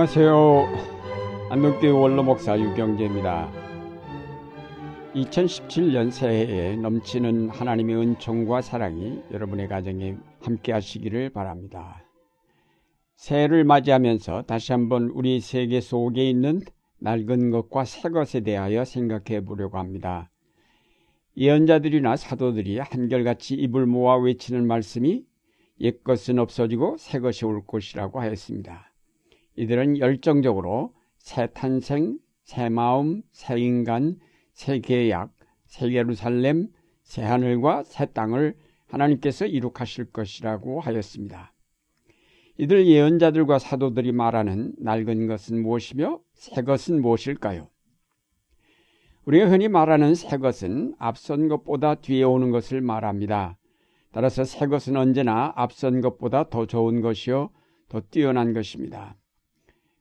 안녕하세요. 안동교회 원로목사 유경재입니다. 2017년 새해에 넘치는 하나님의 은총과 사랑이 여러분의 가정에 함께 하시기를 바랍니다. 새해를 맞이하면서 다시 한번 우리 세계 속에 있는 낡은 것과 새 것에 대하여 생각해 보려고 합니다. 예언자들이나 사도들이 한결같이 입을 모아 외치는 말씀이 옛 것은 없어지고 새 것이 올 것이라고 하였습니다. 이들은 열정적으로 새 탄생, 새 마음, 새 인간, 새 계약, 새 예루살렘, 새 하늘과 새 땅을 하나님께서 이룩하실 것이라고 하였습니다. 이들 예언자들과 사도들이 말하는 낡은 것은 무엇이며 새 것은 무엇일까요? 우리가 흔히 말하는 새 것은 앞선 것보다 뒤에 오는 것을 말합니다. 따라서 새 것은 언제나 앞선 것보다 더 좋은 것이요, 더 뛰어난 것입니다.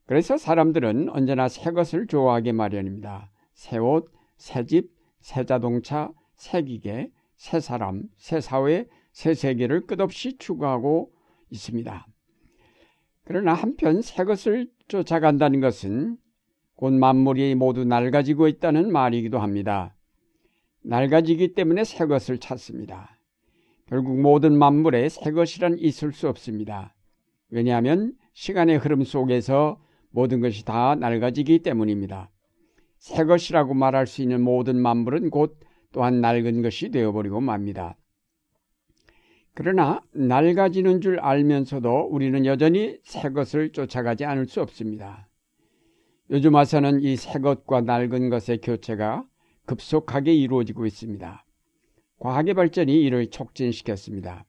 그래서 사람들은 언제나 새 것을 좋아하게 마련입니다. 새 옷, 새 집, 새 자동차, 새 기계, 새 사람, 새 사회, 새 세계를 끝없이 추구하고 있습니다. 그러나 한편 새 것을 쫓아간다는 것은 곧 만물이 모두 낡아지고 있다는 말이기도 합니다. 낡아지기 때문에 새 것을 찾습니다. 결국 모든 만물에 새 것이란 있을 수 없습니다. 왜냐하면 시간의 흐름 속에서 모든 것이 다 낡아지기 때문입니다. 새 것이라고 말할 수 있는 모든 만물은 곧 또한 낡은 것이 되어버리고 맙니다. 그러나 낡아지는 줄 알면서도 우리는 여전히 새 것을 쫓아가지 않을 수 없습니다. 요즘 와서는 이 새 것과 낡은 것의 교체가 급속하게 이루어지고 있습니다. 과학의 발전이 이를 촉진시켰습니다.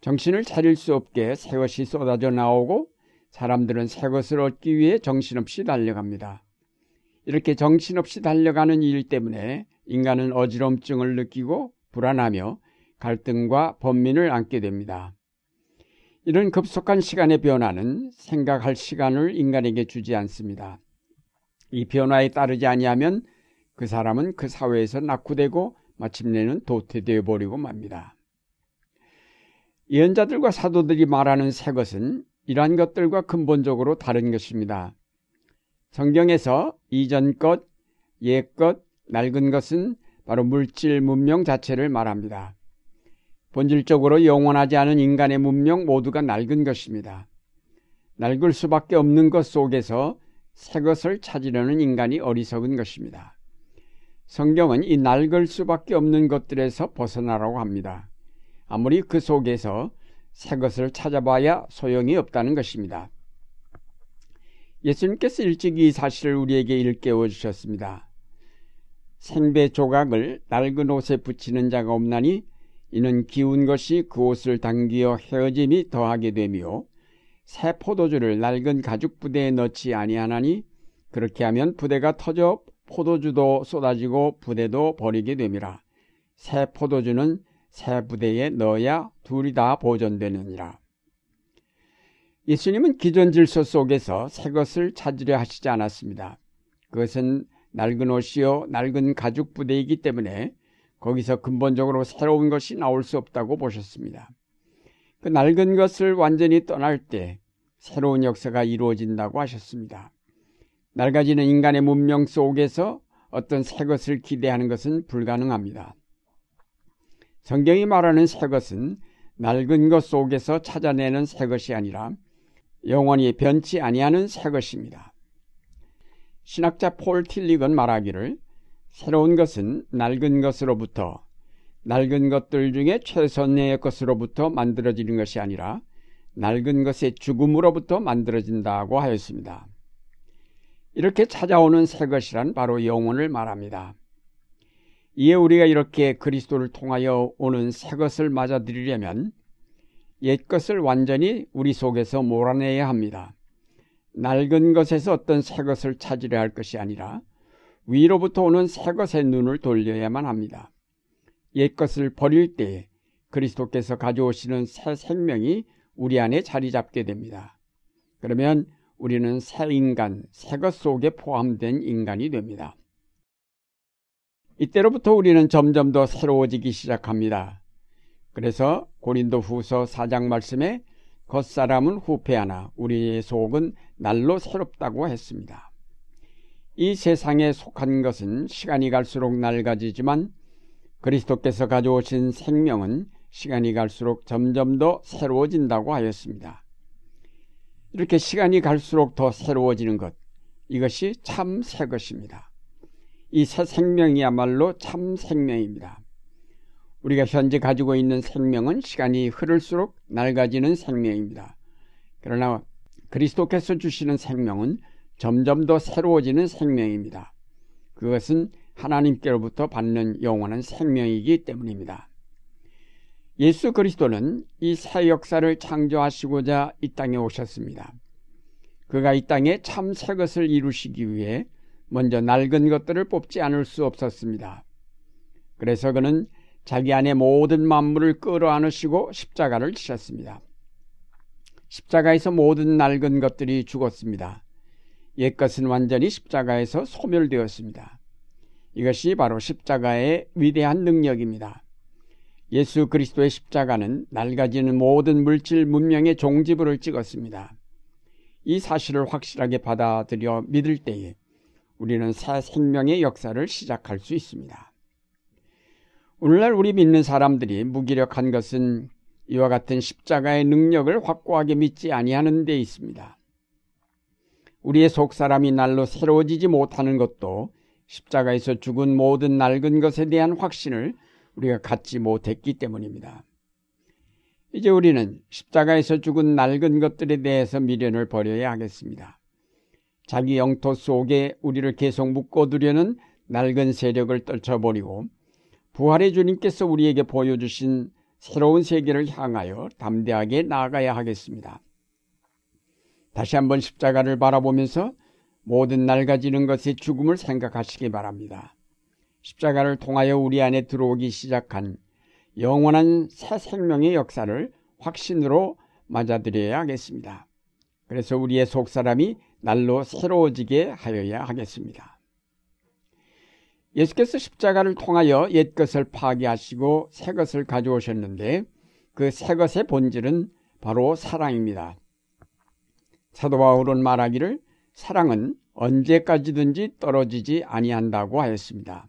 정신을 차릴 수 없게 새 것이 쏟아져 나오고 사람들은 새 것을 얻기 위해 정신없이 달려갑니다. 이렇게 정신없이 달려가는 일 때문에 인간은 어지럼증을 느끼고 불안하며 갈등과 번민을 안게 됩니다. 이런 급속한 시간의 변화는 생각할 시간을 인간에게 주지 않습니다. 이 변화에 따르지 아니하면 그 사람은 그 사회에서 낙후되고 마침내는 도태되어 버리고 맙니다. 예언자들과 사도들이 말하는 새 것은 이러한 것들과 근본적으로 다른 것입니다. 성경에서 이전 것, 옛 것, 낡은 것은 바로 물질 문명 자체를 말합니다. 본질적으로 영원하지 않은 인간의 문명 모두가 낡은 것입니다. 낡을 수밖에 없는 것 속에서 새 것을 찾으려는 인간이 어리석은 것입니다. 성경은 이 낡을 수밖에 없는 것들에서 벗어나라고 합니다. 아무리 그 속에서 새 것을 찾아봐야 소용이 없다는 것입니다. 예수님께서 일찍 이 사실을 우리에게 일깨워 주셨습니다. 생배 조각을 낡은 옷에 붙이는 자가 없나니 이는 기운 것이 그 옷을 당기어 헤어짐이 더하게 되며 새 포도주를 낡은 가죽 부대에 넣지 아니하나니 그렇게 하면 부대가 터져 포도주도 쏟아지고 부대도 버리게 됨이라. 새 포도주는 새 부대에 넣어야 둘이 다 보존되느니라. 예수님은 기존 질서 속에서 새 것을 찾으려 하시지 않았습니다. 그것은 낡은 옷이요, 낡은 가죽 부대이기 때문에 거기서 근본적으로 새로운 것이 나올 수 없다고 보셨습니다. 그 낡은 것을 완전히 떠날 때 새로운 역사가 이루어진다고 하셨습니다. 낡아지는 인간의 문명 속에서 어떤 새 것을 기대하는 것은 불가능합니다. 성경이 말하는 새 것은 낡은 것 속에서 찾아내는 새 것이 아니라 영원히 변치 아니하는 새 것입니다. 신학자 폴 틸릭은 말하기를 새로운 것은 낡은 것으로부터 낡은 것들 중에 최선의 것으로부터 만들어지는 것이 아니라 낡은 것의 죽음으로부터 만들어진다고 하였습니다. 이렇게 찾아오는 새 것이란 바로 영혼을 말합니다. 이에 우리가 이렇게 그리스도를 통하여 오는 새 것을 맞아들이려면 옛 것을 완전히 우리 속에서 몰아내야 합니다. 낡은 것에서 어떤 새 것을 찾으려 할 것이 아니라 위로부터 오는 새 것의 눈을 돌려야만 합니다. 옛 것을 버릴 때 그리스도께서 가져오시는 새 생명이 우리 안에 자리 잡게 됩니다. 그러면 우리는 새 인간, 새 것 속에 포함된 인간이 됩니다. 이때로부터 우리는 점점 더 새로워지기 시작합니다. 그래서 고린도 후서 4장 말씀에 겉사람은 후패하나 우리의 속은 날로 새롭다고 했습니다. 이 세상에 속한 것은 시간이 갈수록 낡아지지만 그리스도께서 가져오신 생명은 시간이 갈수록 점점 더 새로워진다고 하였습니다. 이렇게 시간이 갈수록 더 새로워지는 것, 이것이 참 새 것입니다. 이 새 생명이야말로 참 생명입니다. 우리가 현재 가지고 있는 생명은 시간이 흐를수록 낡아지는 생명입니다. 그러나 그리스도께서 주시는 생명은 점점 더 새로워지는 생명입니다. 그것은 하나님께로부터 받는 영원한 생명이기 때문입니다. 예수 그리스도는 이 새 역사를 창조하시고자 이 땅에 오셨습니다. 그가 이 땅에 참 새 것을 이루시기 위해 먼저 낡은 것들을 뽑지 않을 수 없었습니다. 그래서 그는 자기 안에 모든 만물을 끌어안으시고 십자가를 치셨습니다. 십자가에서 모든 낡은 것들이 죽었습니다. 옛것은 완전히 십자가에서 소멸되었습니다. 이것이 바로 십자가의 위대한 능력입니다. 예수 그리스도의 십자가는 낡아지는 모든 물질 문명의 종지부를 찍었습니다. 이 사실을 확실하게 받아들여 믿을 때에 우리는 새 생명의 역사를 시작할 수 있습니다. 오늘날 우리 믿는 사람들이 무기력한 것은 이와 같은 십자가의 능력을 확고하게 믿지 아니하는 데 있습니다. 우리의 속 사람이 날로 새로워지지 못하는 것도 십자가에서 죽은 모든 낡은 것에 대한 확신을 우리가 갖지 못했기 때문입니다. 이제 우리는 십자가에서 죽은 낡은 것들에 대해서 미련을 버려야 하겠습니다. 자기 영토 속에 우리를 계속 묶어두려는 낡은 세력을 떨쳐버리고 부활의 주님께서 우리에게 보여주신 새로운 세계를 향하여 담대하게 나아가야 하겠습니다. 다시 한번 십자가를 바라보면서 모든 낡아지는 것의 죽음을 생각하시기 바랍니다. 십자가를 통하여 우리 안에 들어오기 시작한 영원한 새 생명의 역사를 확신으로 맞아들여야 하겠습니다. 그래서 우리의 속사람이 날로 새로워지게 하여야 하겠습니다. 예수께서 십자가를 통하여 옛것을 파괴하시고 새것을 가져오셨는데 그 새것의 본질은 바로 사랑입니다. 사도 바울은 말하기를 사랑은 언제까지든지 떨어지지 아니한다고 하였습니다.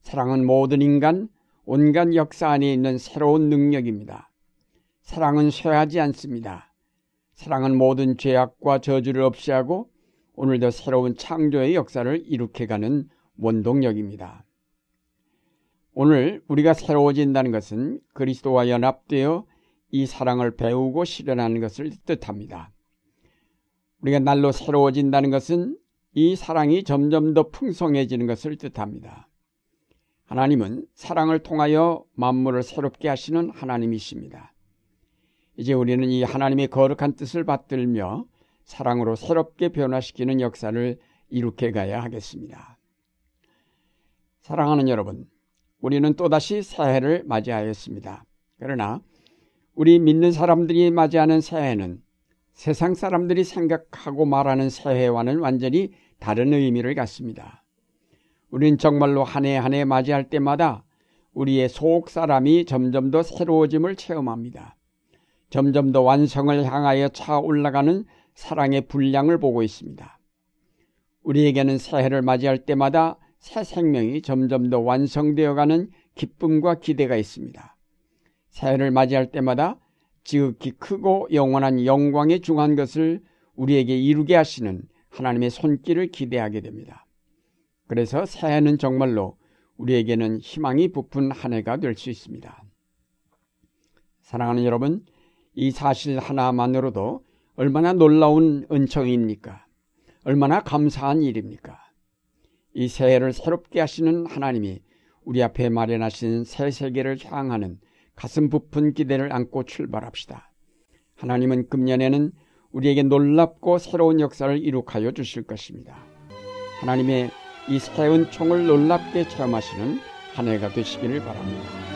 사랑은 모든 인간, 온갖 역사 안에 있는 새로운 능력입니다. 사랑은 쇠하지 않습니다. 사랑은 모든 죄악과 저주를 없애하고 오늘도 새로운 창조의 역사를 일으켜가는 원동력입니다. 오늘 우리가 새로워진다는 것은 그리스도와 연합되어 이 사랑을 배우고 실현하는 것을 뜻합니다. 우리가 날로 새로워진다는 것은 이 사랑이 점점 더 풍성해지는 것을 뜻합니다. 하나님은 사랑을 통하여 만물을 새롭게 하시는 하나님이십니다. 이제 우리는 이 하나님의 거룩한 뜻을 받들며 사랑으로 새롭게 변화시키는 역사를 이룩해 가야 하겠습니다. 사랑하는 여러분, 우리는 또다시 새해를 맞이하였습니다. 그러나 우리 믿는 사람들이 맞이하는 새해는 세상 사람들이 생각하고 말하는 새해와는 완전히 다른 의미를 갖습니다. 우린 정말로 한 해 한 해 맞이할 때마다 우리의 속 사람이 점점 더 새로워짐을 체험합니다. 점점 더 완성을 향하여 차 올라가는 사랑의 분량을 보고 있습니다. 우리에게는 새해를 맞이할 때마다 새 생명이 점점 더 완성되어가는 기쁨과 기대가 있습니다. 새해를 맞이할 때마다 지극히 크고 영원한 영광에 중한 것을 우리에게 이루게 하시는 하나님의 손길을 기대하게 됩니다. 그래서 새해는 정말로 우리에게는 희망이 부푼 한 해가 될 수 있습니다. 사랑하는 여러분, 이 사실 하나만으로도 얼마나 놀라운 은총입니까? 얼마나 감사한 일입니까? 이 새해를 새롭게 하시는 하나님이 우리 앞에 마련하신 새 세계를 향하는 가슴 부푼 기대를 안고 출발합시다. 하나님은 금년에는 우리에게 놀랍고 새로운 역사를 이룩하여 주실 것입니다. 하나님의 이 새운 총을 놀랍게 체험하시는 한 해가 되시기를 바랍니다.